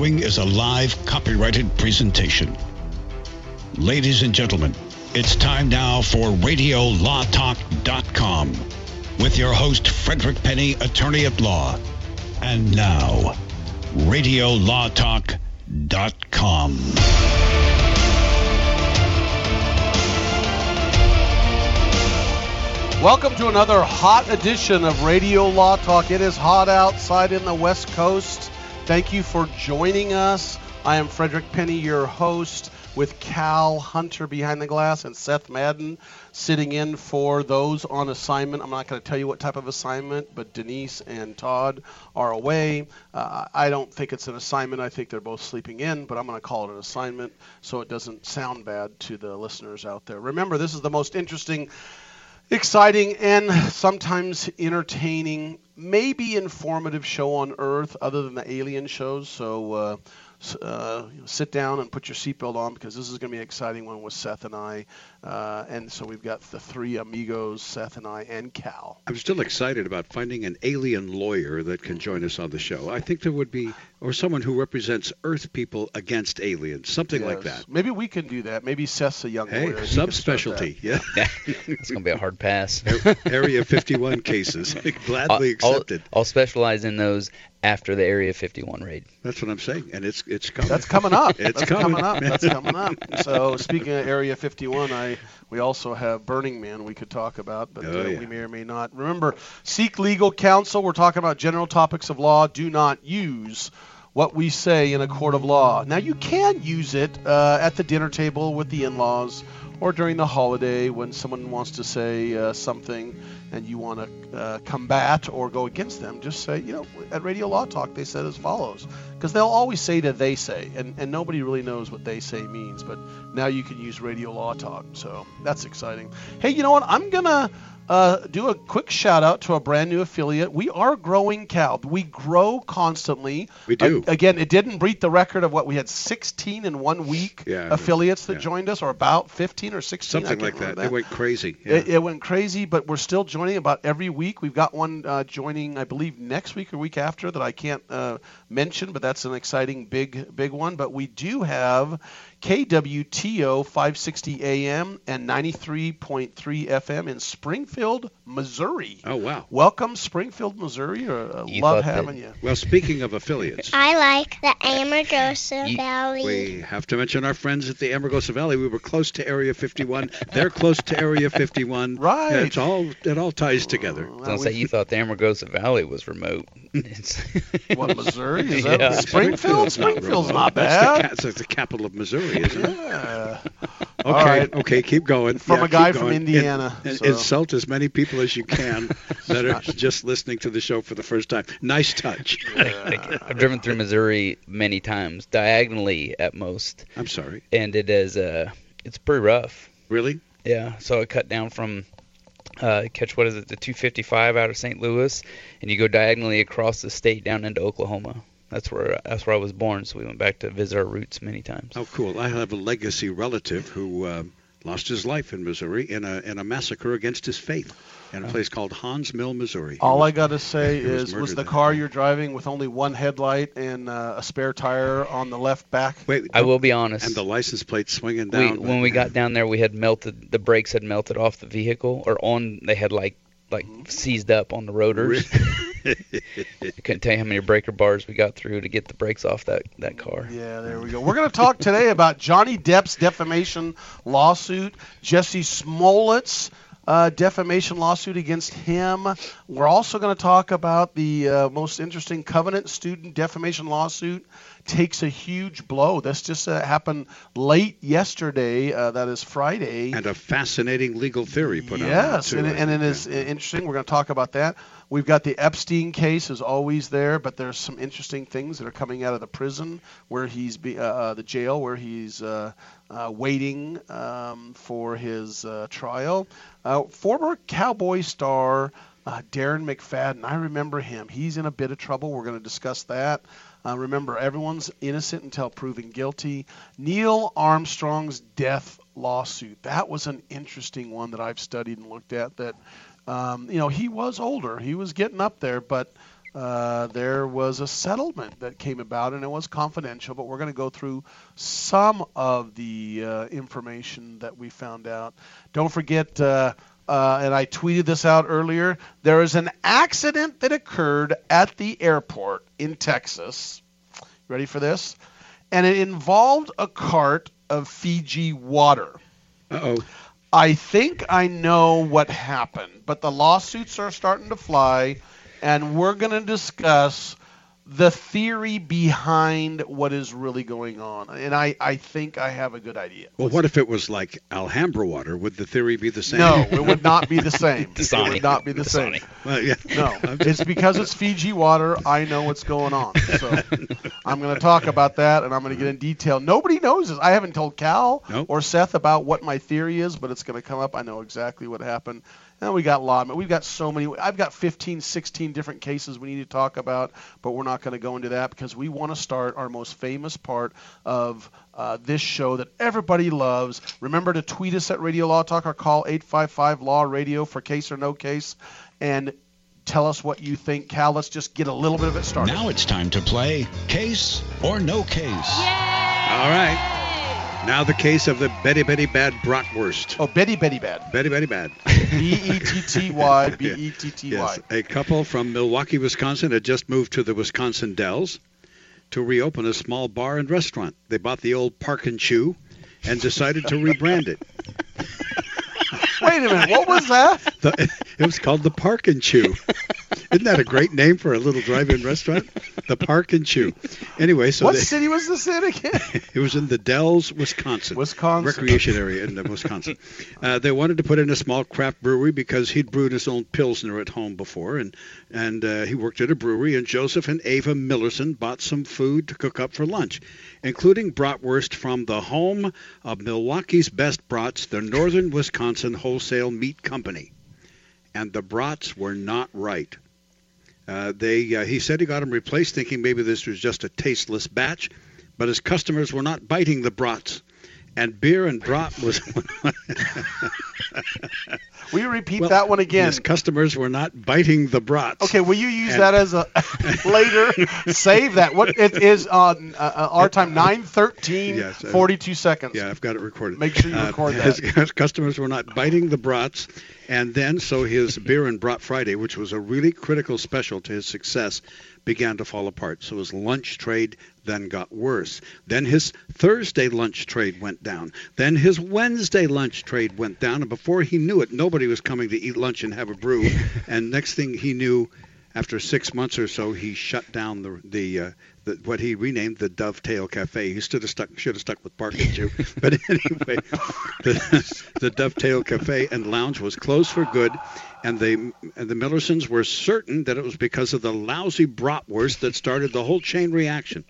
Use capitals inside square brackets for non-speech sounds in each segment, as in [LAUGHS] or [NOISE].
following is a live copyrighted presentation. Ladies and gentlemen, it's time now for RadioLawTalk.com with your host, Frederick Penny, attorney at law. And now, RadioLawTalk.com. Welcome to another hot edition of Radio Law Talk. It is hot outside in the West Coast. Thank you for joining us. I am Frederick Penny, your host, with Cal Hunter behind the glass and Seth Madden sitting in for those on assignment. I'm not going to tell you what type of assignment, but Denise and Todd are away. Uh, I don't think it's an assignment. I think they're both sleeping in, but I'm going to call it an assignment so it doesn't sound bad to the listeners out there. Remember, this is the most interesting exciting and sometimes entertaining, maybe informative show on Earth other than the alien shows. So uh, uh, sit down and put your seatbelt on because this is going to be an exciting one with Seth and I. Uh, and so we've got the three amigos, Seth and I, and Cal. I'm still excited about finding an alien lawyer that can join us on the show. I think there would be, or someone who represents Earth people against aliens, something like Yes. that. Maybe we can do that. Maybe Seth's a young Hey, lawyer. He can start subspecialty, yeah. Yeah, [LAUGHS] it's gonna be a hard pass. [LAUGHS] Area 51 cases, [LAUGHS] I'll, gladly I'll, accepted. I'll specialize in those after the Area 51 raid. That's what I'm saying, and it's it's coming. That's coming up. It's That's coming. up. That's coming up. So speaking of Area 51, I we also have Burning Man we could talk about, but Oh, uh, yeah. we may or may not. Remember, seek legal counsel. We're talking about general topics of law. Do not use what we say in a court of law. Now you can use it uh, at the dinner table with the in-laws. Or during the holiday, when someone wants to say uh, something and you want to uh, combat or go against them, just say, you know, at Radio Law Talk, they said as follows because they'll always say that they say, and, and nobody really knows what they say means. But now you can use Radio Law Talk, so that's exciting. Hey, you know what? I'm gonna uh, do a quick shout out to a brand new affiliate. We are growing, Cal. We grow constantly. We do. A- again, it didn't break the record of what we had 16 in one week Yeah, affiliates that yeah. joined us, or about 15 or 16. Something like that. remember They went crazy. Yeah. it, it went crazy, but we're still joining about every week. We've got one uh, joining, I believe, next week or week after that I can't uh, mention, but that's an exciting big big one. But we do have KWTO 560 AM and 93.3 FM in Springfield, Missouri. oh wow. Welcome, Springfield, Missouri. Uh, love thought that- having you. Well, speaking of affiliates, [LAUGHS] I like the Amargosa You- Valley. we have to mention our friends at the Amargosa Valley. We were close to Area 51. They're close to Area [LAUGHS] 51. Right. Yeah, it's all it all ties together. Uh, I was gonna say you thought the Amargosa Valley was remote. It's what Missouri? Is that [LAUGHS] Yeah. Springfield? Springfield's not That's the, bad. ca- it's the capital of Missouri, isn't it? Yeah. Okay, All right. okay, keep going. From Yeah, a guy from. Indiana, In- in- so- Insult as many people as you can [LAUGHS] that are just listening to the show for the first time. Nice touch. [LAUGHS] I've driven through Missouri many times, diagonally at most, I'm sorry. and it is uh, it's pretty rough. Really? Yeah, so I cut down from uh, catch what is it, the 255 out of St. Louis, and you go diagonally across the state down into Oklahoma. That's where that's where I was born, so we went back to visit our roots many times. Oh, cool. I have a legacy relative who uh, lost his life in Missouri in a in a massacre against his faith in a place called Haun's Mill, Missouri. He All was- I got to say [LAUGHS] he was is, was the car you're driving with only one headlight and uh, a spare tire on the left back? Wait, I will be honest. and the license plate swinging we, down. when we got down there, we had melted the brakes had melted off the vehicle, or on they had like like seized up on the rotors. I [LAUGHS] couldn't tell you how many breaker bars we got through to get the brakes off that that car. Yeah, there we go. We're going to talk today about Johnny Depp's defamation lawsuit, Jussie Smollett's uh, defamation lawsuit against him. We're also going to talk about the uh, most interesting Covington student defamation lawsuit takes a huge blow. This just uh, happened late yesterday. Uh, that is Friday. and a fascinating legal theory put on yes, and, and it is interesting. We're going to talk about that. We've got the Epstein case is always there, but there's some interesting things that are coming out of the prison where he's be, uh, uh, the jail where he's uh, uh, waiting um, for his uh, trial. Uh, former Cowboy star Darren McFadden, I remember him. He's in a bit of trouble. We're going to discuss that. Remember, everyone's innocent until proven guilty. Neil Armstrong's death lawsuit. That was an interesting one that I've studied and looked at. That um, you know he was older, he was getting up there, but uh, there was a settlement that came about, and it was confidential. But we're going to go through some of the uh, information that we found out. Don't forget, uh, uh, and I tweeted this out earlier. There is an accident that occurred at the airport in Texas. Ready for this? And it involved a cart of Fiji water. Uh-oh. I think I know what happened, but the lawsuits are starting to fly, and we're going to discuss the theory behind what is really going on. And I, I think I have a good idea. Well, what if it was like Alhambra water? Would the theory be the same? No, it would not be the same. [LAUGHS] it would not be the same. Well, yeah. No, [LAUGHS] it's because it's Fiji water. I know what's going on. So [LAUGHS] I'm going to talk about that, and I'm going to get in detail. Nobody knows this. I haven't told Cal Nope. or Seth about what my theory is, but it's going to come up. I know exactly what happened. And we got a lot. We've got so many. I've got 15, 16 different cases we need to talk about, but we're not going to go into that because we want to start our most famous part of uh, this show that everybody loves. Remember to tweet us at Radio Law Talk or call 855 Law Radio for case or no case, and tell us what you think. Cal, let's just get a little bit of it started. Now it's time to play Case or No Case. All right. Now the case of the Betty Betty Bad Bratwurst. Oh, Betty Betty Bad. Betty Betty Bad. B E T T Y [LAUGHS] B E T T Y. Yes, a couple from Milwaukee, Wisconsin had just moved to the Wisconsin Dells to reopen a small bar and restaurant. They bought the old Park and Chew and decided to rebrand it. [LAUGHS] Wait a minute. What was that? The, [LAUGHS] it was called the Park and Chew. Isn't that a great name for a little drive-in restaurant? The Park and Chew. Anyway, so what they, city was this in again? [LAUGHS] it was in the Dells, Wisconsin. Wisconsin. recreation area in Wisconsin. [LAUGHS] Uh, they wanted to put in a small craft brewery because he'd brewed his own pilsner at home before, and and uh, he worked at a brewery. And Joseph and Ava Millerson bought some food to cook up for lunch, including bratwurst from the home of Milwaukee's best brats, the Northern Wisconsin Wholesale Meat Company. And the brats were not right. Uh, they, uh, he said he got them replaced, thinking maybe this was just a tasteless batch, but his customers were not biting the brats. And beer and brat was [LAUGHS] [LAUGHS] Will you repeat Well, that one again? His customers were not biting the brats. Okay, will you use And- that as a [LAUGHS] later? Save that. What it is on uh, uh, our time 9:13 Yes, uh, 42 seconds. Yeah, I've got it recorded. Make sure you record his, that. His customers were not biting the brats, and then so his beer and brat Friday, which was a really critical special to his success, began to fall apart. So his lunch trade then got worse. Then his Thursday lunch trade went down. Then his Wednesday lunch trade went down, and before he knew it, nobody was coming to eat lunch and have a brew. [LAUGHS] and next thing he knew, after six months or so, he shut down the the, uh, the what he renamed the Dovetail Cafe. He should have stuck should have stuck with Park and Chew, but anyway, the, the Dovetail Cafe and Lounge was closed for good, and they and the Millersons were certain that it was because of the lousy bratwurst that started the whole chain reaction.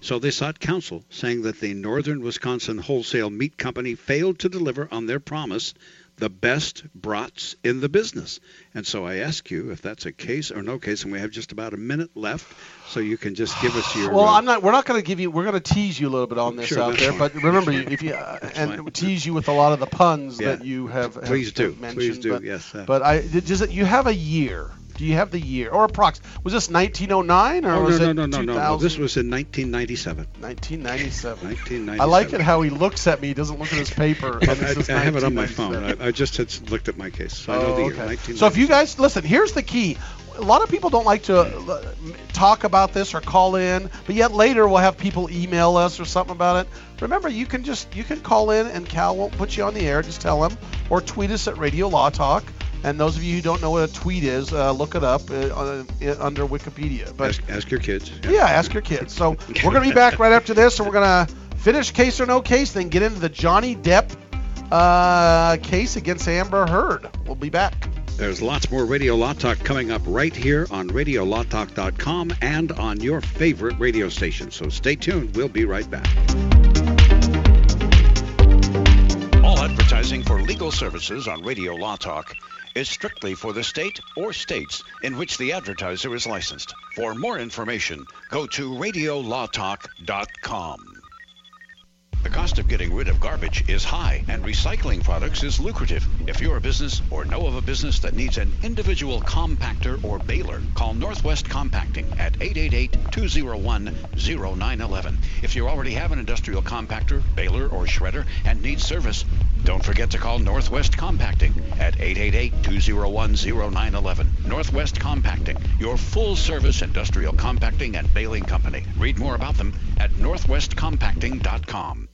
So they sought counsel, saying that the Northern Wisconsin Wholesale Meat Company failed to deliver on their promise, the best brats in the business. And so I ask you if that's a case or no case, and we have just about a minute left, so you can just give us your. Well, uh, I'm not. We're not going to give you. We're going to tease you a little bit on this Sure, out there. fine. But remember, if you uh, and fine. tease you with a lot of the puns Yeah. that you have. have Please do. mentioned, Please do. But, yes. uh, but I does it, you have a year? Do you have the year or approx? Was this 1909 or oh, was no, it no, no, no, 2000? no, no. This was in 1997. 1997. 1997. I like it how he looks at me. He doesn't look at his paper. and I, I have it on my phone. I, I just had looked at my case, so I know Oh, the year. okay. 1997. So if you guys listen, here's the key. A lot of people don't like to uh, talk about this or call in, but yet later we'll have people email us or something about it. Remember, you can just you can call in and Cal won't put you on the air. Just tell him or tweet us at Radio Law Talk. And those of you who don't know what a tweet is, uh, look it up uh, uh, under Wikipedia. But ask, ask your kids. yeah, ask your kids. So we're going to be back right after this, and we're going to finish case or no case, then get into the Johnny Depp uh, case against Amber Heard. We'll be back. There's lots more Radio Law Talk coming up right here on RadioLawTalk.com and on your favorite radio station. So stay tuned. We'll be right back. All advertising for legal services on Radio Law Talk is strictly for the state or states in which the advertiser is licensed. For more information, go to radiolawtalk.com. The cost of getting rid of garbage is high, and recycling products is lucrative. If you're a business or know of a business that needs an individual compactor or baler, call Northwest Compacting at 888-201-0911. If you already have an industrial compactor, baler, or shredder and need service, don't forget to call Northwest Compacting at 888-201-0911. Northwest Compacting, your full-service industrial compacting and baling company. Read more about them at northwestcompacting.com.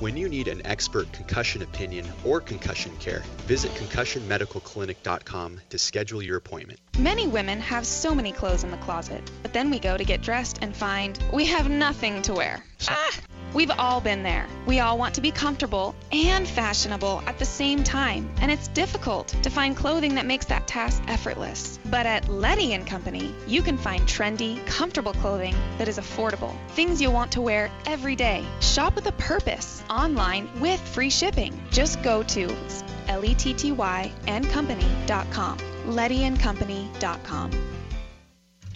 When you need an expert concussion opinion or concussion care, visit concussionmedicalclinic.com to schedule your appointment. Many women have so many clothes in the closet, but then we go to get dressed and find we have nothing to wear. Ah! We've all been there. We all want to be comfortable and fashionable at the same time, and it's difficult to find clothing that makes that task effortless. But at Letty and Company, you can find trendy, comfortable clothing that is affordable. Things you'll want to wear every day. Shop with a purpose online with free shipping. Just go to L-E-T-T-Y and company.com. LettyandCompany.com.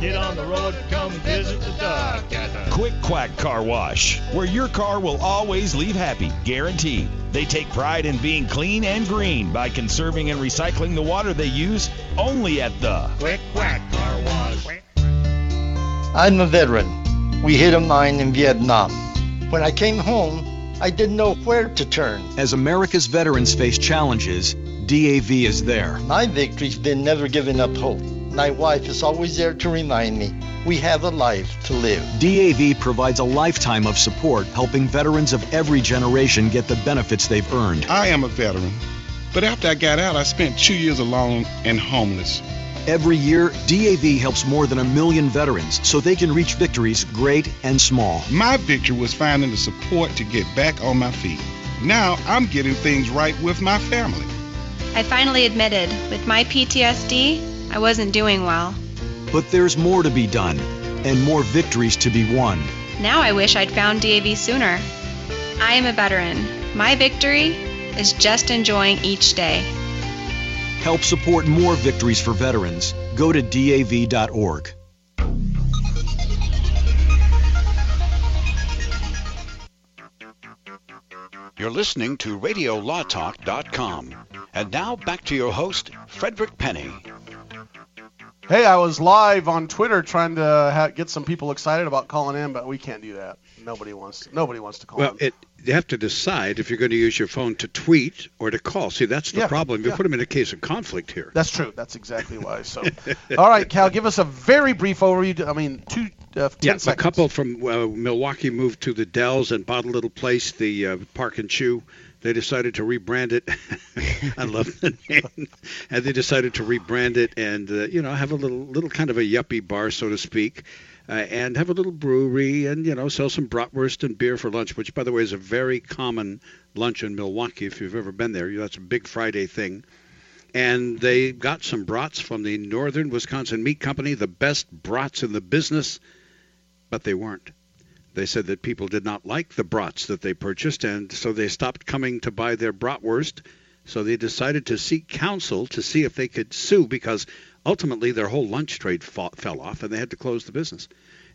Get on the road, come visit the duck at the Quick Quack Car Wash, where your car will always leave happy, guaranteed. They take pride in being clean and green by conserving and recycling the water they use only at the Quick Quack Car Wash. I'm a veteran. We hit a mine in Vietnam. When I came home, I didn't know where to turn. As America's veterans face challenges, DAV is there. My victory's been never giving up hope. My wife is always there to remind me we have a life to live. DAV provides a lifetime of support, helping veterans of every generation get the benefits they've earned. I am a veteran, but after I got out, I spent two years alone and homeless. Every year, DAV helps more than a million veterans so they can reach victories great and small. My victory was finding the support to get back on my feet. Now I'm getting things right with my family. I finally admitted with my PTSD, I wasn't doing well. But there's more to be done and more victories to be won. Now I wish I'd found DAV sooner. I am a veteran. My victory is just enjoying each day. Help support more victories for veterans. Go to DAV.org. You're listening to RadioLawTalk.com. And now back to your host, Frederick Penny. Hey, I was live on Twitter trying to ha- get some people excited about calling in, but we can't do that. Nobody wants. Nobody wants to call Well, in. it, you have to decide if you're going to use your phone to tweet or to call. See, that's the Yeah, problem. You yeah. put them in a case of conflict here. That's true. That's exactly why. So, [LAUGHS] all right, Cal, give us a very brief overview. I mean, two, uh, Yeah, a couple from uh, Milwaukee moved to the Dells and bought a little place, the uh, Park and Chew. They decided to rebrand it. [LAUGHS] I love the name. And they decided to rebrand it and uh, you know have a little little kind of a yuppie bar, so to speak, uh, and have a little brewery and you know sell some bratwurst and beer for lunch, which by the way is a very common lunch in Milwaukee. If you've ever been there, that's a big Friday thing. and they got some brats from the Northern Wisconsin Meat Company, the best brats in the business, but they weren't. They said that people did not like the brats that they purchased, and so they stopped coming to buy their bratwurst. So they decided to seek counsel to see if they could sue because ultimately their whole lunch trade fought, fell off and they had to close the business.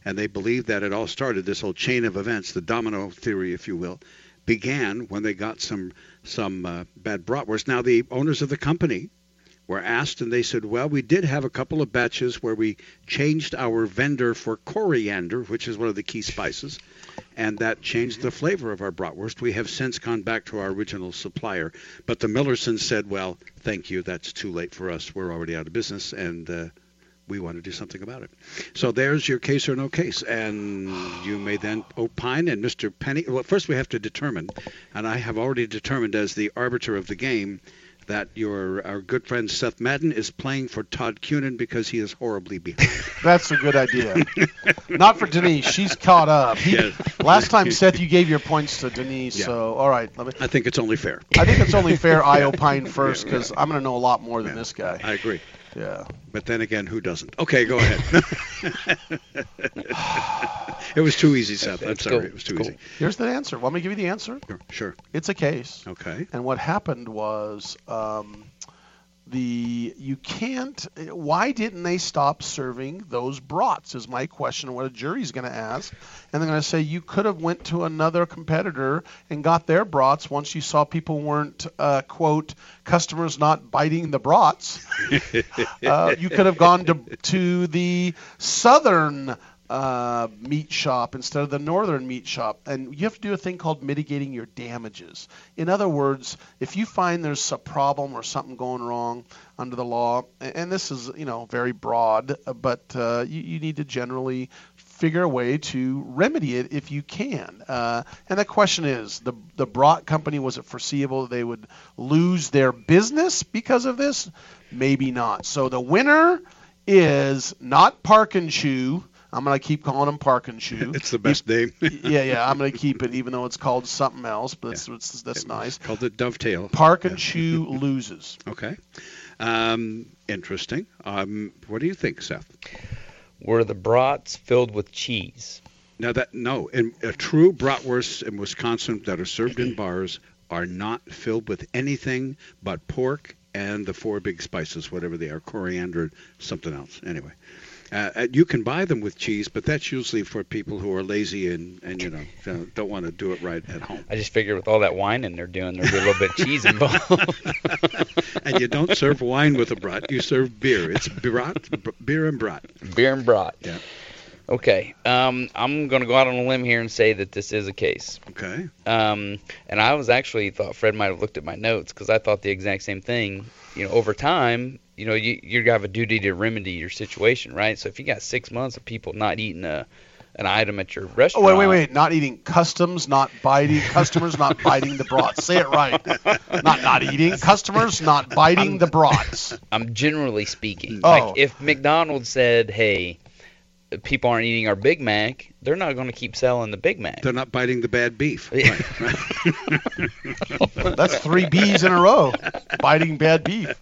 And they believe that it all started, this whole chain of events, the domino theory, if you will, began when they got some some uh, bad bratwurst. Now the owners of the company were asked, and they said, "Well, we did have a couple of batches where we changed our vendor for coriander, which is one of the key spices, and that changed the flavor of our bratwurst. We have since gone back to our original supplier, but the Millersons said, "Well, thank you. That's too late for us. We're already out of business, and." Uh, we want to do something about it. So there's your case or no case, and you may then opine. And Mr. Penny, well, first we have to determine, and I have already determined as the arbiter of the game that your our good friend Seth Madden is playing for Todd Cunin because he is horribly behind. [LAUGHS] That's a good idea. Not for Denise. She's caught up. He, Yeah. Last time, Seth, you gave your points to Denise. Yeah. So, all right. Let me, I think it's only fair. I think it's only fair I opine [LAUGHS] first because I'm going to know a lot more than this guy. I agree. Yeah. But then again, who doesn't? Okay, go ahead. [LAUGHS] it was too easy, Seth. I'm It's sorry. cool. It was too It's easy. Here's the answer. Want me to give you the answer? Sure. It's a case. Okay. And what happened was um, the you can't. Why didn't they stop serving those brats? Is my question. What a jury's going to ask, and they're going to say you could have went to another competitor and got their brats once you saw people weren't uh, quote customers not biting the brats. [LAUGHS] uh, you could have gone to to the southern uh, meat shop instead of the northern meat shop, and you have to do a thing called mitigating your damages. In other words, if you find there's a problem or something going wrong under the law, and this is you know very broad, but uh, you, you need to generally figure a way to remedy it if you can. Uh, and the question is, the the brat company was it foreseeable they would lose their business because of this? Maybe not. So the winner is not Park and Chew. I'm gonna keep calling him Park and Chew. It's the best name. [LAUGHS] yeah, yeah. I'm gonna keep it, even though it's called something else. But it's, it's, that's nice. Called the dovetail. Park and Chew loses. Okay. Um, interesting. Um, what do you think, Seth? Were the brats filled with cheese? Now that no, in a true bratwurst in Wisconsin that are served in bars are not filled with anything but pork and the four big spices, whatever they are, coriander, something else. Anyway, uh, uh, you can buy them with cheese, but that's usually for people who are lazy and and you know don't, don't want to do it right at home. I just figured with all that whining they're doing, there'd be a little bit of cheese involved. [LAUGHS] and you don't serve wine with a brat; you serve beer. It's brat, b- beer and brat. Beer and brat. Yeah. Okay. Um, I'm going to go out on a limb here and say that this is a case. Okay. Um, and I was actually thought Fred might have looked at my notes because I thought the exact same thing. You know, over time, you know, you you have a duty to remedy your situation, right? So if you got six months of people not eating a an item at your restaurant. Oh wait, wait, wait! Not eating customs, not biting customers, not biting the brats. Say it right. Not not eating customers, not biting the brats. I'm generally speaking. Oh. Like if McDonald's said, "Hey, people aren't eating our Big Mac," they're not going to keep selling the Big Mac. They're not biting the bad beef. Yeah, [LAUGHS] That's three B's in a row. Biting bad beef.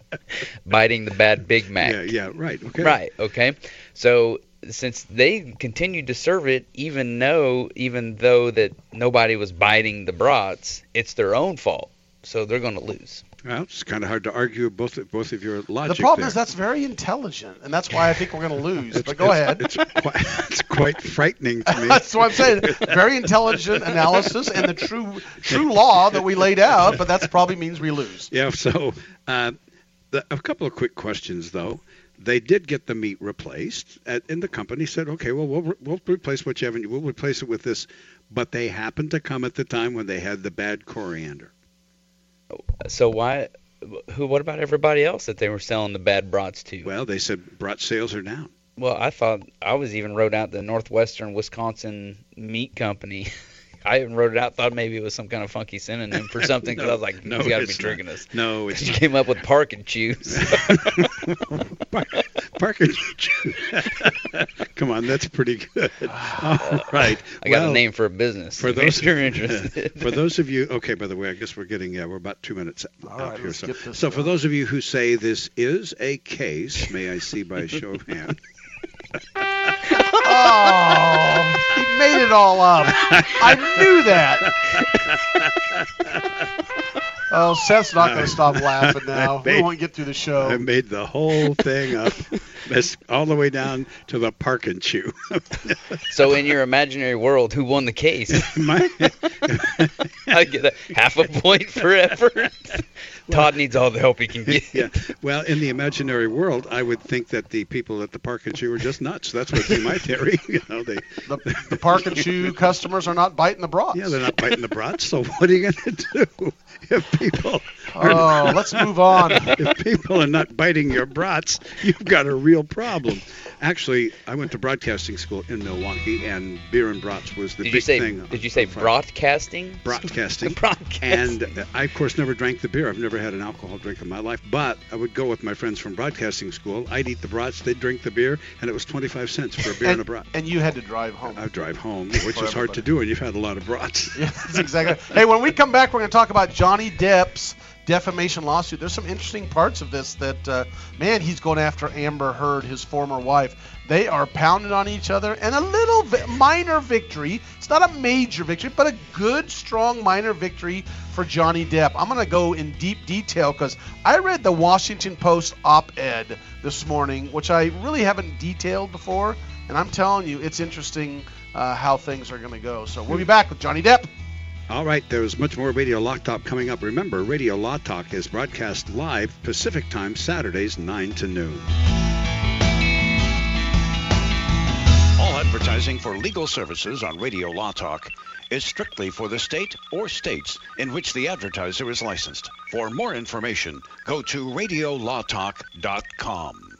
biting the bad Big Mac. Yeah, yeah, right. Okay. Right. Okay. So since they continued to serve it, even though even though that nobody was biting the brats, it's their own fault. So they're going to lose. Well, it's kind of hard to argue both both of your logic. The problem there. is that's very intelligent, and that's why I think we're going [LAUGHS] to lose. But go it's- ahead. It's quite, it's quite frightening to me. [LAUGHS] That's what I'm saying. Very intelligent analysis and the true true law that we laid out, but that probably means we lose. Yeah. So, uh, the, a couple of quick questions though. They did get the meat replaced, at, and the company said, "Okay, well, we'll re- we'll replace what you have, and we'll replace it with this." But they happened to come at the time when they had the bad coriander. So why? Who? What about everybody else that they were selling the bad brats to? Well, they said brat sales are down. Well, I thought I was even wrote out the Northwestern Wisconsin Meat Company. [LAUGHS] I even wrote it out. Thought maybe it was some kind of funky synonym for something because I was like, [LAUGHS] No, "He's got to be [LAUGHS] it's tricking not. us." No, it's you came up with park and choose. [LAUGHS] Parking. Come on, that's pretty good. [SIGHS] All right. I got Well, a name for a business. For those case you're interested. for those of you, okay. By the way, I guess we're getting yeah, we're about two minutes All out right, here. So, so for those of you who say this is a case, may I see by a show of hands? Oh, he made it all up. I knew that. Oh, Seth's not going to stop laughing now. I We won't get through the show. I made the whole thing up, That's all the way down to the park and chew. [LAUGHS] so in your imaginary world, who won the case? [LAUGHS] My, [LAUGHS] I get a half a point for effort. Todd needs all the help he can get. yeah. Well, in the imaginary world, I would think that the people at the park and chew are just nuts. That's what be my theory. You know, they The, the Park and Chew customers are not biting the brats. yeah, they're not biting the brats. So what are you going to do if people? Are Oh, let's move on. if people are not biting your brats, you've got a real problem. Actually, I went to broadcasting school in Milwaukee, and beer and brats was the Did big you say? thing. Did you say broadcasting? broadcasting. [LAUGHS] Broadcasting. And uh, I, of course, never drank the beer. I've never had an alcohol drink in my life. But I would go with my friends from broadcasting school. I'd eat the brats, they'd drink the beer, and it was 25 cents for a beer and, and, a brat. and you had to drive home. I'd drive home, which is hard to do when you've had a lot of brats. [LAUGHS] Yeah, that's exactly. Hey, when we come back, we're going to talk about Johnny Depp's defamation lawsuit. There's some interesting parts of this that, uh, man, he's going after Amber Heard, his former wife. They are pounding on each other, and a little vi- minor victory. It's not a major victory, but a good, strong minor victory for Johnny Depp. I'm going to go in deep detail because I read the Washington Post op-ed this morning, which I really haven't detailed before, and I'm telling you, it's interesting uh, how things are going to go. So we'll be back with Johnny Depp. All right, there's much more Radio Law Talk coming up. Remember, Radio Law Talk is broadcast live Pacific Time, Saturdays, 9 to noon. All advertising for legal services on Radio Law Talk is strictly for the state or states in which the advertiser is licensed. For more information, go to radiolawtalk.com.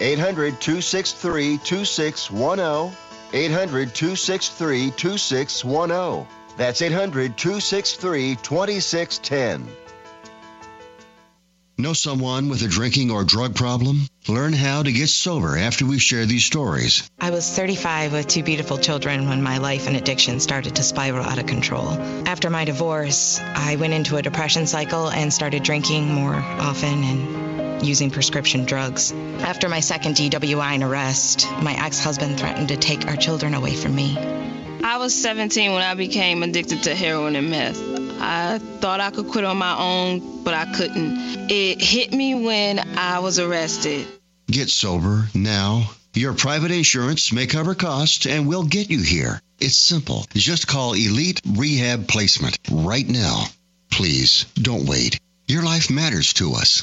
800 263 2610. 800 263 2610. That's 800 263 2610. Know someone with a drinking or drug problem? Learn how to get sober after we share these stories. I was 35 with two beautiful children when my life and addiction started to spiral out of control. After my divorce, I went into a depression cycle and started drinking more often and using prescription drugs. After my second DWI and arrest, my ex husband threatened to take our children away from me. I was 17 when I became addicted to heroin and meth. I thought I could quit on my own, but I couldn't. It hit me when I was arrested. Get sober now. Your private insurance may cover costs and we'll get you here. It's simple. Just call Elite Rehab Placement right now. Please don't wait. Your life matters to us.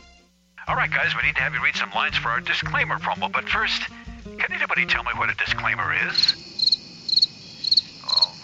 All right, guys, we need to have you read some lines for our disclaimer promo. But first, can anybody tell me what a disclaimer is?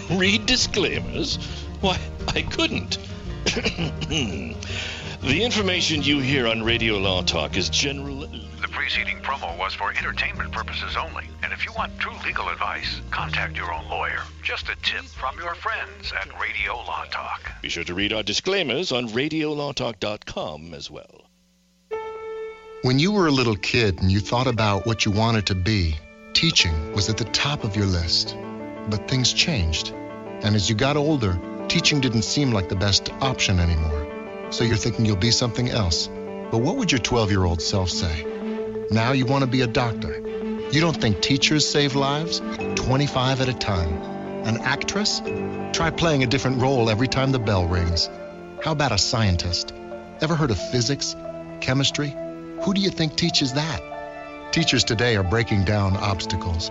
[COUGHS] Read disclaimers? Why, I couldn't. [COUGHS] the information you hear on Radio Law Talk is general. The preceding promo was for entertainment purposes only. And if you want true legal advice, contact your own lawyer. Just a tip from your friends at Radio Law Talk. Be sure to read our disclaimers on RadioLawTalk.com as well. When you were a little kid and you thought about what you wanted to be, teaching was at the top of your list. But things changed. And as you got older, teaching didn't seem like the best option anymore. So you're thinking you'll be something else. But what would your 12 year old self say? Now you want to be a doctor. You don't think teachers save lives? 25 at a time. An actress? Try playing a different role every time the bell rings. How about a scientist? Ever heard of physics? Chemistry? Who do you think teaches that? Teachers today are breaking down obstacles,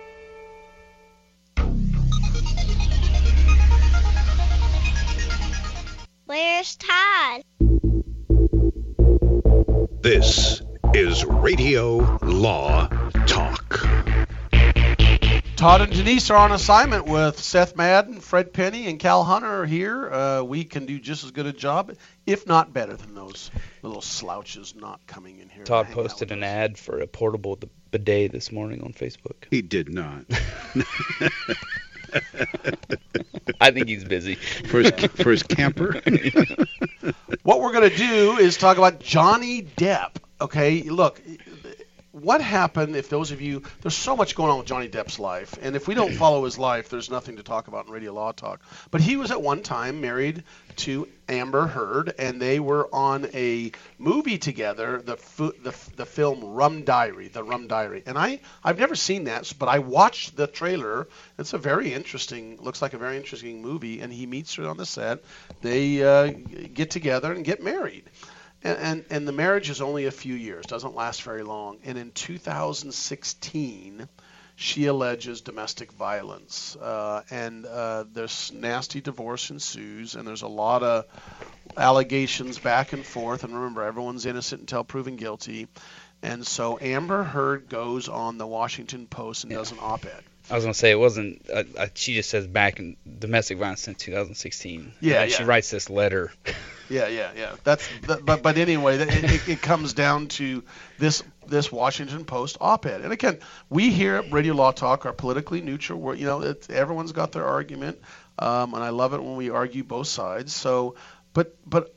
Where's Todd? This is Radio Law Talk. Todd and Denise are on assignment with Seth Madden, Fred Penny, and Cal Hunter here. Uh, we can do just as good a job, if not better, than those little slouches not coming in here. Todd posted an ad for a portable d- bidet this morning on Facebook. He did not. [LAUGHS] [LAUGHS] I think he's busy. For his, for his camper? [LAUGHS] what we're going to do is talk about Johnny Depp. Okay, look, what happened if those of you there's so much going on with Johnny Depp's life, and if we don't follow his life, there's nothing to talk about in Radio Law Talk. But he was at one time married to Amber Heard, and they were on a movie together, the the, the film Rum Diary, the Rum Diary. And I I've never seen that, but I watched the trailer. It's a very interesting, looks like a very interesting movie. And he meets her on the set. They uh, get together and get married. And, and, and the marriage is only a few years, doesn't last very long. And in 2016, she alleges domestic violence, uh, and uh, this nasty divorce ensues, and there's a lot of allegations back and forth. And remember, everyone's innocent until proven guilty. And so Amber Heard goes on the Washington Post and does an op-ed. I was gonna say it wasn't. Uh, uh, she just says back in domestic violence since 2016. Yeah, Uh, She writes this letter. [LAUGHS] Yeah, yeah, yeah. That's that, but but anyway, it, it, it comes down to this this Washington Post op-ed. And again, we here at Radio Law Talk are politically neutral. We're, you know, it's, everyone's got their argument, um, and I love it when we argue both sides. So, but but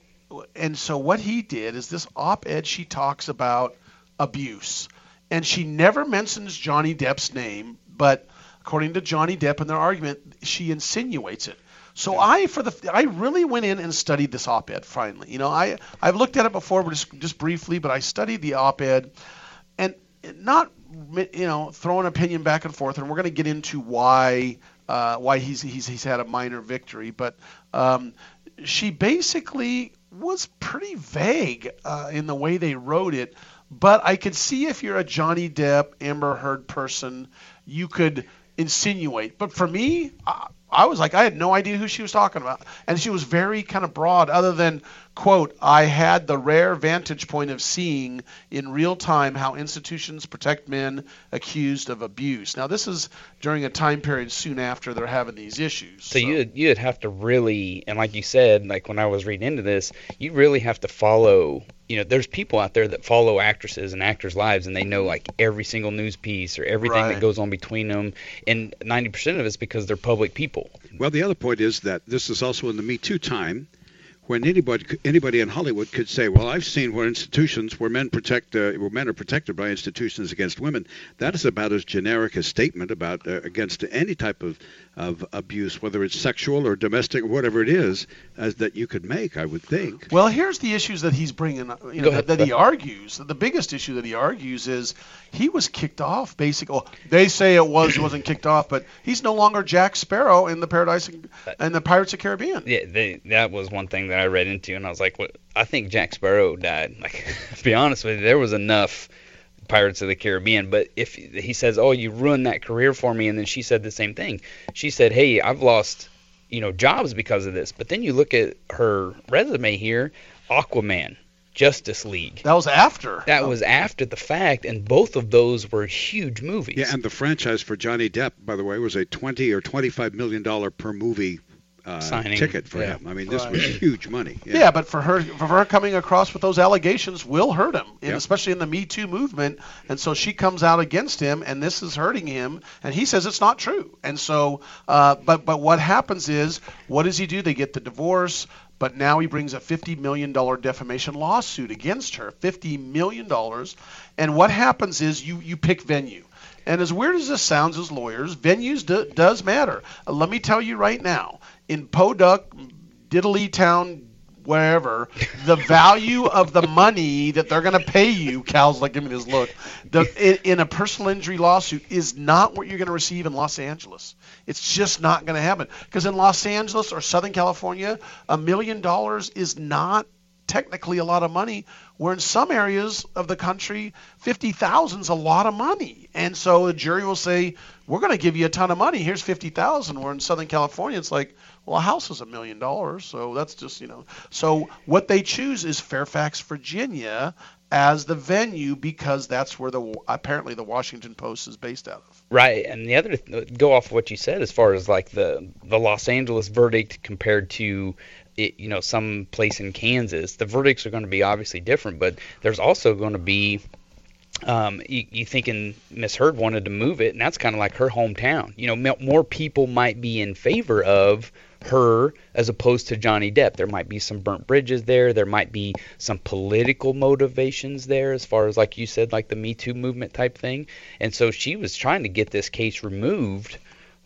and so what he did is this op-ed. She talks about abuse, and she never mentions Johnny Depp's name, but according to Johnny Depp in their argument, she insinuates it. So I, for the, I really went in and studied this op-ed. Finally, you know, I, I've looked at it before, but just, just briefly, but I studied the op-ed, and not, you know, throwing opinion back and forth. And we're going to get into why, uh, why he's, he's, he's had a minor victory. But um, she basically was pretty vague uh, in the way they wrote it. But I could see if you're a Johnny Depp, Amber Heard person, you could insinuate. But for me, I, I was like, I had no idea who she was talking about, and she was very kind of broad, other than quote, I had the rare vantage point of seeing in real time how institutions protect men accused of abuse. Now, this is during a time period soon after they're having these issues. So, you you'd have to really, and like you said, like when I was reading into this, you really have to follow. You know, there's people out there that follow actresses and actors' lives, and they know like every single news piece or everything Right. that goes on between them, and 90% of it's because they're public people. Well, the other point is that this is also in the Me Too time, when anybody anybody in Hollywood could say, "Well, I've seen where institutions where men protect uh, where men are protected by institutions against women." That is about as generic a statement about uh, against any type of of abuse, whether it's sexual or domestic or whatever it is, as that you could make. I would think. Well, here's the issues that he's bringing, you know, that, that he argues. The biggest issue that he argues is he was kicked off. Basically, well, they say it was wasn't kicked off, but he's no longer Jack Sparrow in the Paradise and, and the Pirates of Caribbean. Yeah, they, that was one thing that I read into, and I was like, what? I think Jack Sparrow died. [LAUGHS] Like, to be honest with you, there was enough Pirates of the Caribbean. But if he says, "Oh, you ruined that career for me," and then she said the same thing. She said, "Hey, I've lost, you know, jobs because of this." But then you look at her resume here, Aquaman, Justice League. That was after. That was after the fact, and both of those were huge movies. Yeah, and the franchise for Johnny Depp, by the way, was a twenty or twenty-five million dollar per movie uh, Signing, ticket for yeah. him. I mean, this Right. was huge money. [LAUGHS] Yeah. but for her, for her coming across with those allegations will hurt him, and Yeah. especially in the Me Too movement. And so she comes out against him, and this is hurting him. And he says it's not true. And so, uh, but but what happens is, what does he do? They get the divorce. But now he brings a $50 million defamation lawsuit against her. $50 million. And what happens is you, you pick venue. And as weird as this sounds as lawyers, venues do, does matter. Uh, let me tell you right now, in Podunk, Diddley Town, wherever, the value of the money that they're going to pay you, Cal's like giving me this look, the, in, in a personal injury lawsuit is not what you're going to receive in Los Angeles. It's just not going to happen. Because in Los Angeles or Southern California, a million dollars is not technically a lot of money where in some areas of the country 50,000 is a lot of money and so a jury will say we're going to give you a ton of money here's 50,000 where in southern california it's like well a house is a million dollars so that's just you know. So what they choose is fairfax virginia as the venue because that's where the apparently the washington post is based out of. Right, and the other go off what you said as far as like the the Los Angeles verdict compared to it, you know some place in Kansas, the verdicts are going to be obviously different, but there's also going to be um, you, you thinking Miss Heard wanted to move it, and that's kind of like her hometown. You know, more people might be in favor of her as opposed to Johnny Depp. There might be some burnt bridges there. There might be some political motivations there, as far as like you said, like the Me Too movement type thing. And so she was trying to get this case removed.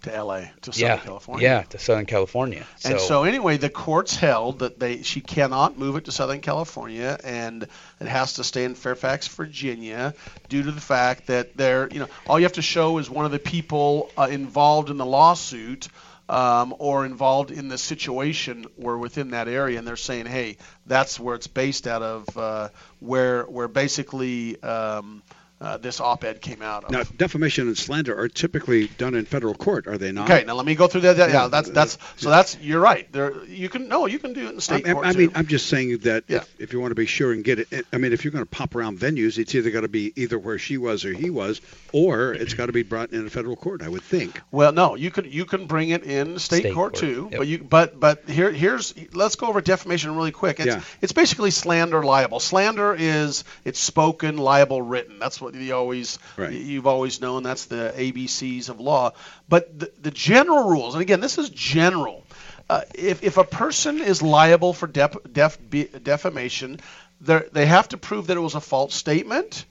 to la to southern yeah, california yeah, to Southern California. So, And so anyway, the courts held that they she cannot move it to Southern California, and it has to stay in Fairfax, Virginia, due to the fact that they're you know all you have to show is one of the people uh, involved in the lawsuit. Um, or involved in the situation were within that area, and they're saying, "Hey, that's where it's based out of, uh, where where basically um, uh, this op-ed came out of." Now, defamation and slander are typically done in federal court, are they not? Okay, now let me go through that. that- Yeah, Yeah. that's that's so that's you're right. There you can no, you can do it in state I, court I too. mean, I'm just saying that if, if you want to be sure and get it, I mean, if you're going to pop around venues, it's either got to be either where she was or he was, or it's got to be brought in a federal court. I would think. Well, no, you can you can bring it in state, State court, court, too. yep. But you but but here here's let's go over defamation really quick. It's Yeah. it's basically slander libel. Slander is it's spoken, libel, written. That's what you always Right. you've always known. That's the ABCs of law. But the, the general rules, and again, this is general. Uh, if if a person is liable for def, def, defamation, they have to prove that it was a false statement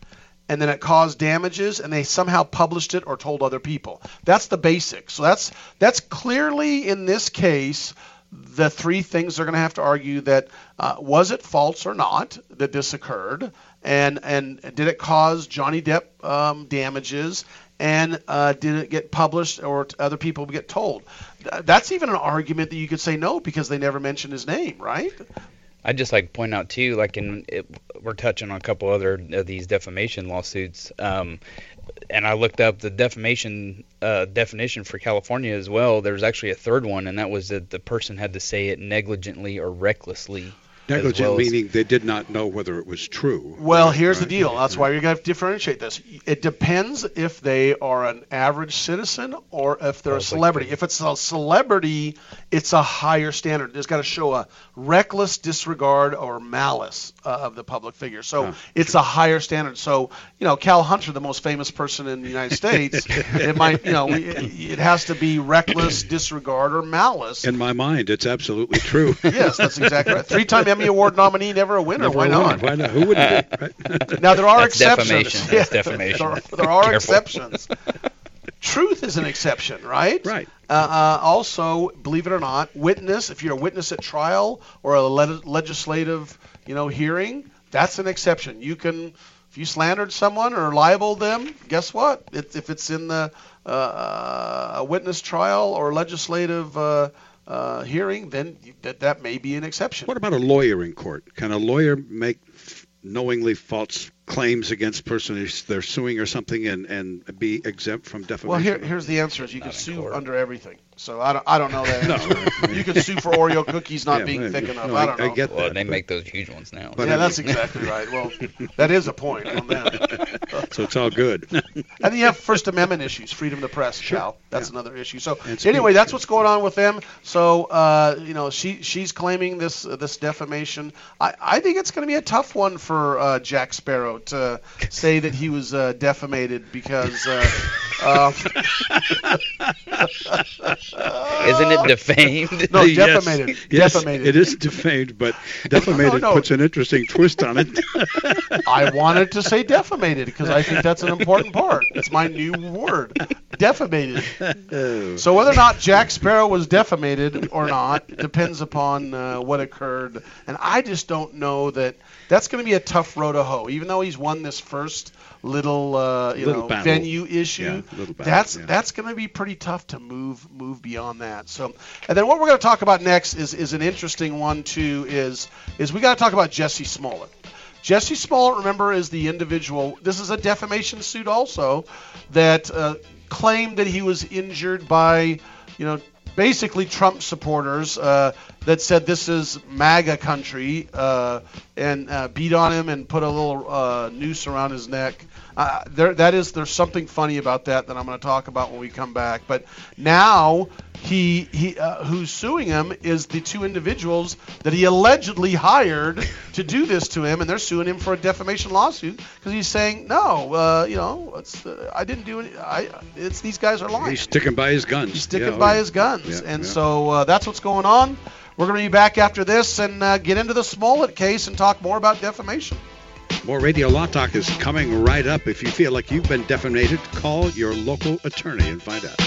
and then it caused damages and they somehow published it or told other people. That's the basics. So that's that's clearly in this case the three things they're going to have to argue that uh, was it false or not that this occurred and and did it cause Johnny Depp um, damages and uh, did it get published or other people get told. Th- That's even an argument that you could say no because they never mentioned his name, right? I'd just like to point out too, like in it, we're touching on a couple other of these defamation lawsuits. Um, and I looked up the defamation uh, definition for California as well. There's actually a third one, and that was that the person had to say it negligently or recklessly. Negligent well as- meaning they did not know whether it was true. Well, here's the deal. That's why you're going to differentiate this. It depends if they are an average citizen or if they're a celebrity. If it's a celebrity, it's a higher standard. It's got to show a reckless disregard or malice uh, of the public figure. So it's a higher standard. So you know, Cal Hunter, the most famous person in the United States, it might you know we- it has to be reckless disregard or malice. In my mind, it's absolutely true. yes, that's exactly right. Three-time [LAUGHS] Emmy Award nominee, never a winner. Never Why a not? winner. Why not? Who wouldn't be? Right? [LAUGHS] Now there are That's exceptions. defamation. [LAUGHS] That's defamation. There, there are Careful. exceptions. Truth is an exception, right? Right. Uh, uh, also, believe it or not, witness. If you're a witness at trial or a le- legislative, you know, hearing, that's an exception. You can, if you slandered someone or libeled them, guess what? It, if it's in the uh, a witness trial or legislative uh, hearing, then that that may be an exception. What about a lawyer in court? Can a lawyer make knowingly false claims against person they're suing or something and, and be exempt from defamation? Well, here, here's the answer: is you can sue under everything. So I don't, I don't know that [LAUGHS] answer. you can sue for Oreo cookies not Yeah, being well, thick no, enough. I- I, don't know. I get Well, that, they but- make those huge ones now. But yeah, I- that's exactly right. Well, that is a point on that. [LAUGHS] so it's all good. [LAUGHS] And then you have First Amendment issues, freedom of the press, Cal. That's another issue. So And anyway, speech, that's what's going on with them. So uh, you know, she she's claiming this uh, this defamation. I, I think it's going to be a tough one for uh, Jack Sparrow to say that he was uh, defamated because. [LAUGHS] Isn't it defamed? No, Yes, defamated. Yes, defamated. it is defamed, but [LAUGHS] defamated no. puts an interesting twist on it. [LAUGHS] I wanted to say defamated because I think that's an important part. It's my new word, defamated. So whether or not Jack Sparrow was defamated or not depends upon uh, what occurred, and I just don't know that that's going to be a tough row to hoe. Even though he's won this first little, uh, you Little know, battle. venue issue, Yeah, battle, that's yeah. that's going to be pretty tough to move move beyond that. So, and then what we're going to talk about next is is an interesting one too. Is is we got to talk about Jussie Smollett. Jussie Smollett, remember, is the individual. This is a defamation suit also that uh, claimed that he was injured by, you know, basically Trump supporters uh, that said this is MAGA country uh, and uh, beat on him and put a little uh, noose around his neck. Uh, there, that is, there's something funny about that that I'm going to talk about when we come back. But now he, he, uh, who's suing him is the two individuals that he allegedly hired to do this to him, and they're suing him for a defamation lawsuit because he's saying, no, uh, you know, it's, uh, I didn't do it. I, it's these guys are lying. He's sticking by his guns. He's sticking Yeah, oh, by yeah. his guns. Yeah, and so uh, that's what's going on. We're going to be back after this and uh, get into the Smollett case and talk more about defamation. More Radio Law Talk is coming right up. If you feel like you've been defamated, call your local attorney and find out.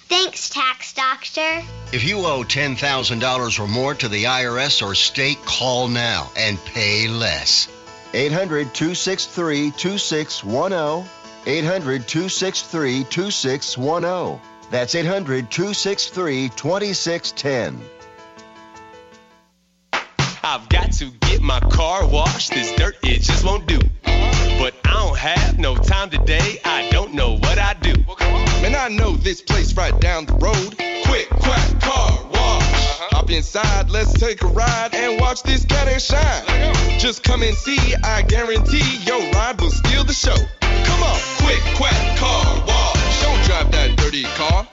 Thanks, Tax Doctor. If you owe $10,000 or more to the IRS or state, call now and pay less. 800 263 2610. 800 263 2610. That's 800 263 2610. I've got to get my car washed. This dirt, it just won't do. But I don't have no time today. I don't know what I do. Man, I know this place right down the road. Quick, quack, car wash. Hop inside, let's take a ride and watch this cat and shine. Just come and see, I guarantee your ride will steal the show. Come on, quick, quack, car wash. Don't drive that dirty car.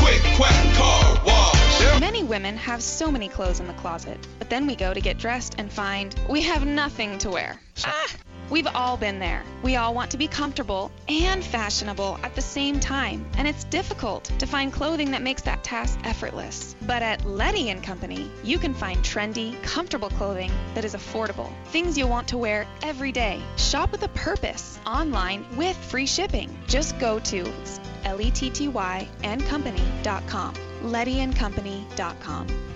Quick, quack, car wash. Many women have so many clothes in the closet, but then we go to get dressed and find we have nothing to wear. Ah! We've all been there. We all want to be comfortable and fashionable at the same time, and it's difficult to find clothing that makes that task effortless. But at Letty and Company, you can find trendy, comfortable clothing that is affordable. Things you'll want to wear every day. Shop with a purpose online with free shipping. Just go to L-E-T-T-Y and company.com. LettyandCompany.com.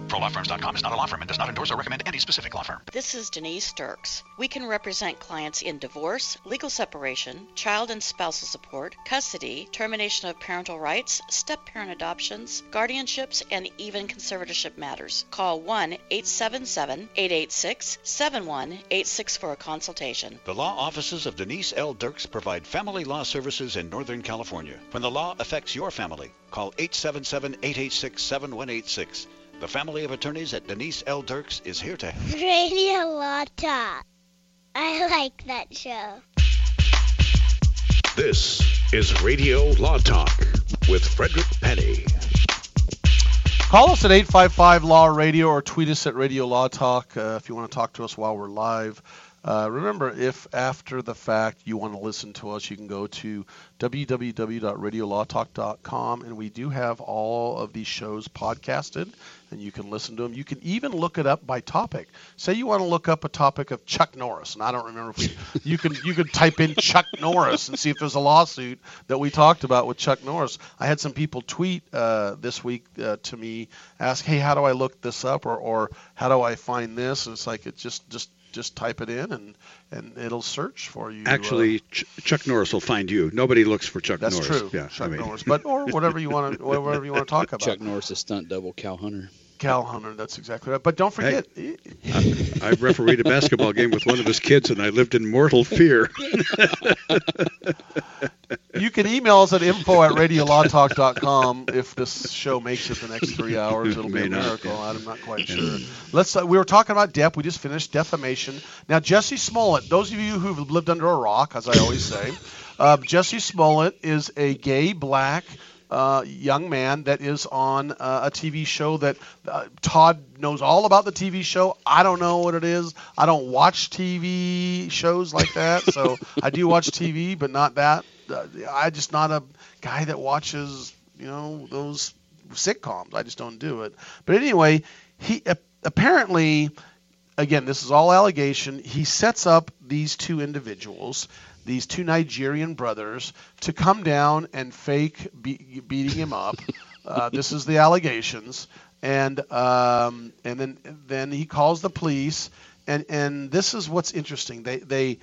ProLawFirms.com is not a law firm and does not endorse or recommend any specific law firm. This is Denise Dirks. We can represent clients in divorce, legal separation, child and spousal support, custody, termination of parental rights, step parent adoptions, guardianships, and even conservatorship matters. Call 1 877 886 7186 for a consultation. The law offices of Denise L. Dirks provide family law services in Northern California. When the law affects your family, call 877 886 7186. The family of attorneys at Denise L. Dirks is here to help. Radio Law Talk. I like that show. This is Radio Law Talk with Frederick Penny. Call us at 855 Law Radio or tweet us at Radio Law Talk uh, if you want to talk to us while we're live. Uh, remember, if after the fact you want to listen to us, you can go to www.radiolawtalk.com, and we do have all of these shows podcasted, and you can listen to them. You can even look it up by topic. Say you want to look up a topic of Chuck Norris, and I don't remember if we, you can you can type in Chuck Norris and see if there's a lawsuit that we talked about with Chuck Norris. I had some people tweet uh, this week uh, to me, ask, "Hey, how do I look this up?" or or how do I find this? And it's like it just just just type it in and and it'll search for you. Actually, uh, Ch- Chuck Norris will find you. Nobody looks for Chuck that's Norris. true. Yeah, Chuck I mean. Norris, but or [LAUGHS] whatever you want to whatever you want to talk about. Chuck Norris, a stunt double, Cal Hunter. Cal Hunter, that's exactly right. But don't forget, I, I refereed a basketball game with one of his kids, and I lived in mortal fear. [LAUGHS] you can email us at info at radiolawtalk.com if this show makes it the next three hours. It'll be a not, miracle. yeah. I'm not quite sure. Let's. Uh, we were talking about Depp. We just finished defamation. Now Jussie Smollett. Those of you who've lived under a rock, as I always say, uh, [LAUGHS] Jussie Smollett is a gay black. Uh, young man that is on uh, a TV show that uh, Todd knows all about the TV show. I don't know what it is. I don't watch TV shows like that. So [LAUGHS] I do watch TV, but not that. Uh, I just not a guy that watches you know those sitcoms. I just don't do it. But anyway, he apparently, again, this is all allegation. He sets up these two individuals, these two Nigerian brothers, to come down and fake be- beating him up. [LAUGHS] uh, this is the allegations, and um, and then then he calls the police, and and this is what's interesting. They they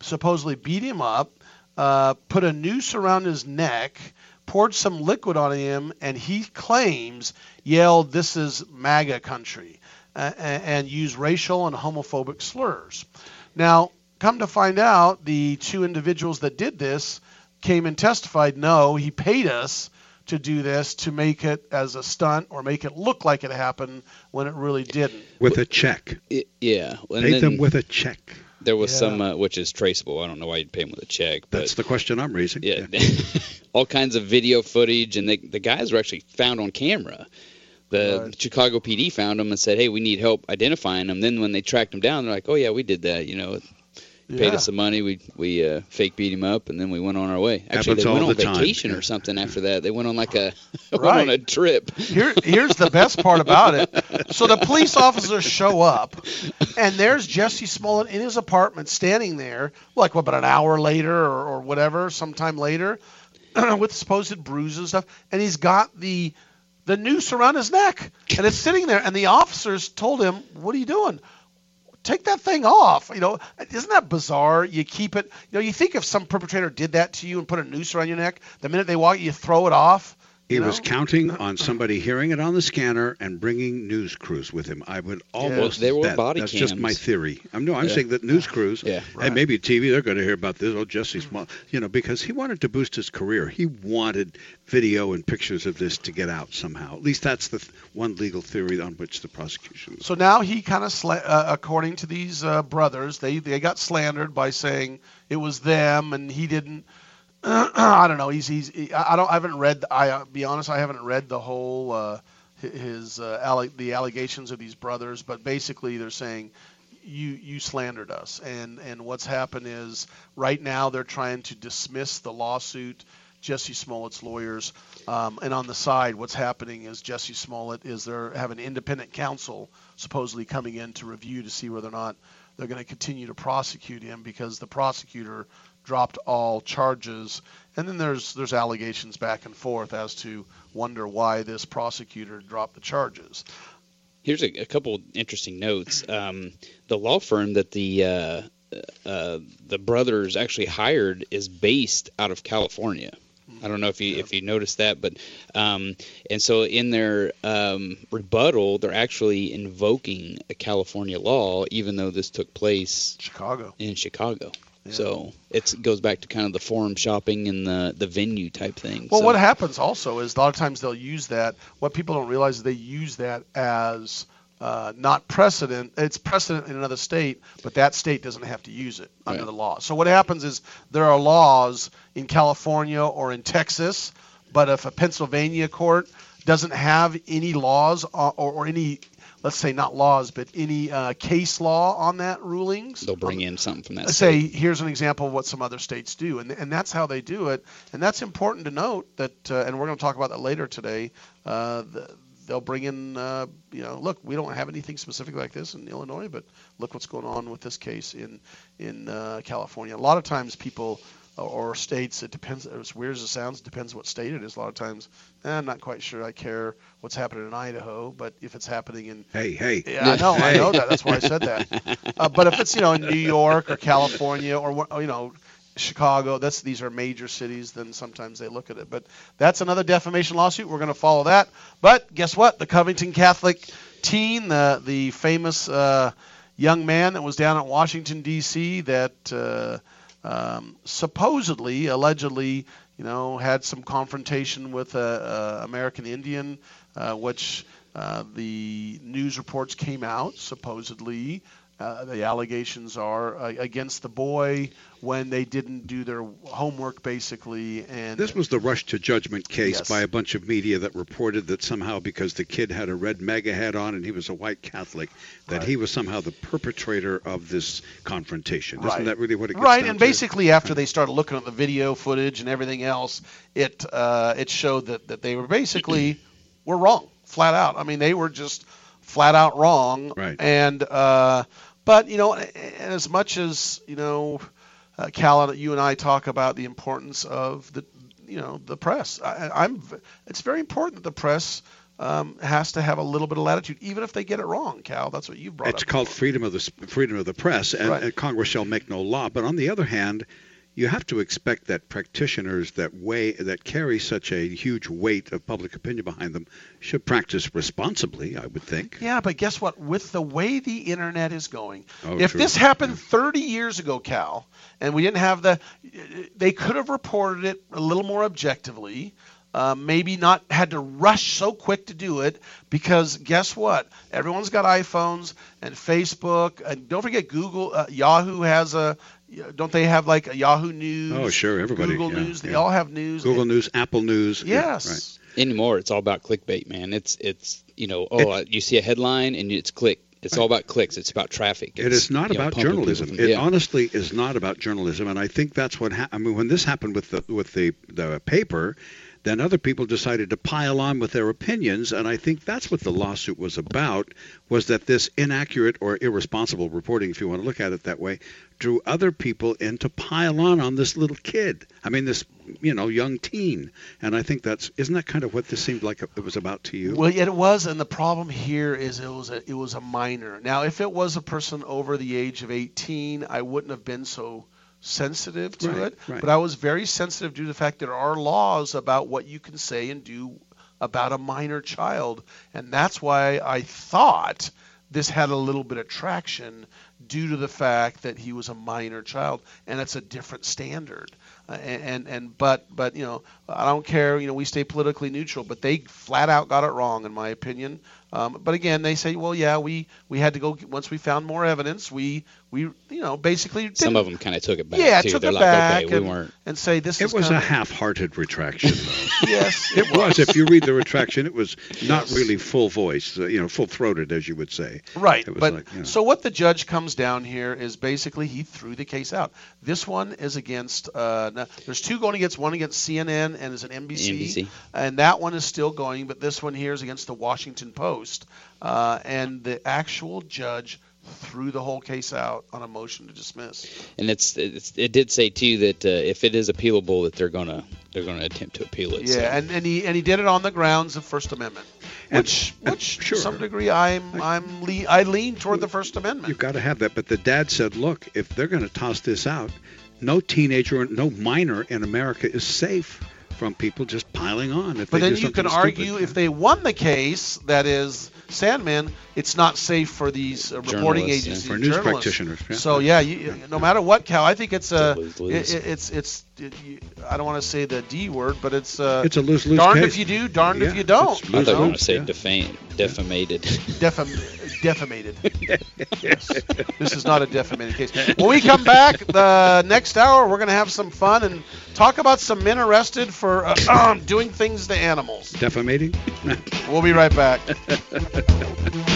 supposedly beat him up, uh, put a noose around his neck, poured some liquid on him, and he claims yelled, "This is MAGA country," uh, and, and used racial and homophobic slurs. Now, come to find out, the two individuals that did this came and testified, no, he paid us to do this to make it as a stunt or make it look like it happened when it really didn't. With a check. It, yeah. And Paid then them with a check. There was Yeah. some, uh, which is traceable. I don't know why you'd pay him with a check. But That's the question I'm raising. yeah, [LAUGHS] all kinds of video footage, and they, the guys were actually found on camera. The Chicago PD found them and said, "Hey, we need help identifying them." Then when they tracked them down, they're like, "Oh yeah, we did that. You know, paid us some money. We we uh, fake beat him up, and then we went on our way. Actually, Happens they went on the time. vacation or something after that. They went on like a [LAUGHS] went on a trip. Here, here's the best part about it. So the police officers show up, and there's Jussie Smollett in his apartment, standing there, like what, about an hour later or, or whatever, sometime later, [CLEARS THROAT] with supposed bruises and stuff, and he's got the the noose around his neck, and it's sitting there, and the officers told him, "What are you doing?" Take that thing off. You know, isn't that bizarre? You keep it. You know, you think if some perpetrator did that to you and put a noose around your neck, the minute they walk, you throw it off. He you was counting [LAUGHS] on somebody hearing it on the scanner and bringing news crews with him. I would almost yeah, there were bet. body That's just my theory. I'm no, I'm Yeah. saying that news crews Yeah. and maybe TV they're going to hear about this. Oh, Jesse Small, you know, because he wanted to boost his career. He wanted video and pictures of this to get out somehow. At least that's the th- one legal theory on which the prosecution. So now he kind of, sla- uh, according to these uh, brothers, they they got slandered by saying it was them and he didn't. [CLEARS THROAT] I don't know. He's he's. He, I don't. I haven't read. I uh, be honest. I haven't read the whole uh, his uh, alle- the allegations of these brothers. But basically, they're saying you you slandered us, and and what's happened is right now they're trying to dismiss the lawsuit. Jussie Smollett's lawyers, um, and on the side, what's happening is Jussie Smollett is have an independent counsel supposedly coming in to review to see whether or not they're going to continue to prosecute him because the prosecutor dropped all charges, and then there's there's allegations back and forth as to wonder why this prosecutor dropped the charges. Here's a, a couple interesting notes. Um, the law firm that the uh, uh, the brothers actually hired is based out of California. I don't know if you if you noticed that, but um, and so in their um, rebuttal, they're actually invoking a California law, even though this took place Chicago in Chicago. So it's, it goes back to kind of the forum shopping and the the venue type thing. Well, so, what happens also is a lot of times they'll use that. What people don't realize is they use that as uh, not precedent. It's precedent in another state, but that state doesn't have to use it under Right. the law. So what happens is there are laws in California or in Texas, but if a Pennsylvania court doesn't have any laws or, or, or any, let's say not laws, but any uh, case law on that rulings, they'll bring in something from that. Say here's an example of what some other states do, and and that's how they do it, and that's important to note that, uh, and we're going to talk about that later today. Uh, the, they'll bring in, uh, you know, look, we don't have anything specific like this in Illinois, but look what's going on with this case in in uh, California. A lot of times people or, states, it depends. As weird as it sounds, it depends what state it is. A lot of times, eh, I'm not quite sure I care what's happening in Idaho, but if it's happening in Hey, hey. yeah, I know, I know that. That's why I said that. [LAUGHS] Uh, but if it's you know in New York or California or you know Chicago, that's these are major cities. Then sometimes they look at it. But that's another defamation lawsuit. We're going to follow that. But guess what? The Covington Catholic teen, the the famous uh, young man that was down at Washington D.C. that uh, um, supposedly, allegedly, you know, had some confrontation with a, a American Indian, uh, which uh, the news reports came out supposedly. Uh, the allegations are uh, against the boy when they didn't do their homework, basically, and This was the rush to judgment case Yes. by a bunch of media that reported that somehow because the kid had a red MAGA hat on and he was a white Catholic, that he was somehow the perpetrator of this confrontation. Right. Isn't that really what it gets right and to? basically after they started looking at the video footage and everything else it uh, it showed that, that they were basically were wrong flat out i mean they were just flat out wrong Right. and uh, but you know and as much as you know uh, cal you and i talk about the importance of the you know the press I, i'm it's very important that the press um, has to have a little bit of latitude even if they get it wrong cal that's what you brought up. It's up called freedom of the freedom of the press, and, Right. and Congress shall make no law. But on the other hand, you have to expect that practitioners that weigh that carry such a huge weight of public opinion behind them should practice responsibly. I would think. Yeah, but guess what? With the way the internet is going, Oh, if true. this happened 30 years ago, Cal, and we didn't have the, they could have reported it a little more objectively. Uh, maybe not had to rush so quick to do it because guess what? Everyone's got iPhones and Facebook, and don't forget Google. Uh, Yahoo has a, don't they have like a Yahoo News? Oh, sure, everybody. Google yeah, News. They all have news. Google News, Apple News. yeah, Yes. right. Anymore, it's all about clickbait, man. It's it's you know, oh, uh, you see a headline and it's click. It's all about clicks. It's about traffic. It It's, not you know, about journalism. people. It yeah. honestly is not about journalism, and I think that's what ha- I mean. When this happened with the with the the paper, then other people decided to pile on with their opinions, and I think that's what the lawsuit was about. Was that this inaccurate or irresponsible reporting, if you want to look at it that way, drew other people in to pile on on this little kid. I mean, this you know young teen, and I think that's isn't that kind of what this seemed like it was about to you? Well, it was, and the problem here is it was a it was a minor. Now, if it was a person over the age of 18, I wouldn't have been so sensitive to Right, it. right. But I was very sensitive due to the fact there are laws about what you can say and do about a minor child, and that's why I thought this had a little bit of traction due to the fact that he was a minor child, and it's a different standard. Uh, and, and and but but you know I don't care. You know we stay politically neutral, but they flat out got it wrong in my opinion. Um, but again, they say, well, yeah, we we had to go once we found more evidence. We we you know basically Some didn't- of them kind of took it back yeah too. took They're it like, back okay, and, we weren't. and say this It is was a kinda- half-hearted retraction, though. [LAUGHS] yes It was. If you read the retraction, it was [LAUGHS] not really full voice, uh, you know, full-throated, as you would say. Right, It was but like, you know. so what the judge comes down here is basically he threw the case out. This one is against. Uh, now, there's two going against one against CNN and is an NBC, NBC. and that one is still going. But this one here is against the Washington Post, uh, and the actual judge threw the whole case out on a motion to dismiss. And it's, it's it did say too that uh, if it is appealable, that they're gonna they're gonna attempt to appeal it. Yeah, so. and, and he and he did it on the grounds of First Amendment, which which to some degree I'm I'm le- I lean toward the First Amendment. You've got to have that. But the dad said, look, if they're going to toss this out, no teenager, no minor in America is safe from people just piling on. If But they then you can argue stupid. if they won the case, that is Sandmann, it's not safe for these uh, reporting agencies, For news journalists. practitioners, yeah. So yeah, you, no matter what, Cal, I think it's a, lose-lose. it, it's it's I don't want to say the D word, but it's uh, It's a lose-lose Darned case. if you do, darned if you don't. it's I thought you were gonna say defame, defamated. [LAUGHS] Defam- defamated. [LAUGHS] yes. This is not a defamated case. When we come back, the next hour, we're going to have some fun and talk about some men arrested for uh, [CLEARS THROAT] doing things to animals. Defamating? We'll be right back. [LAUGHS]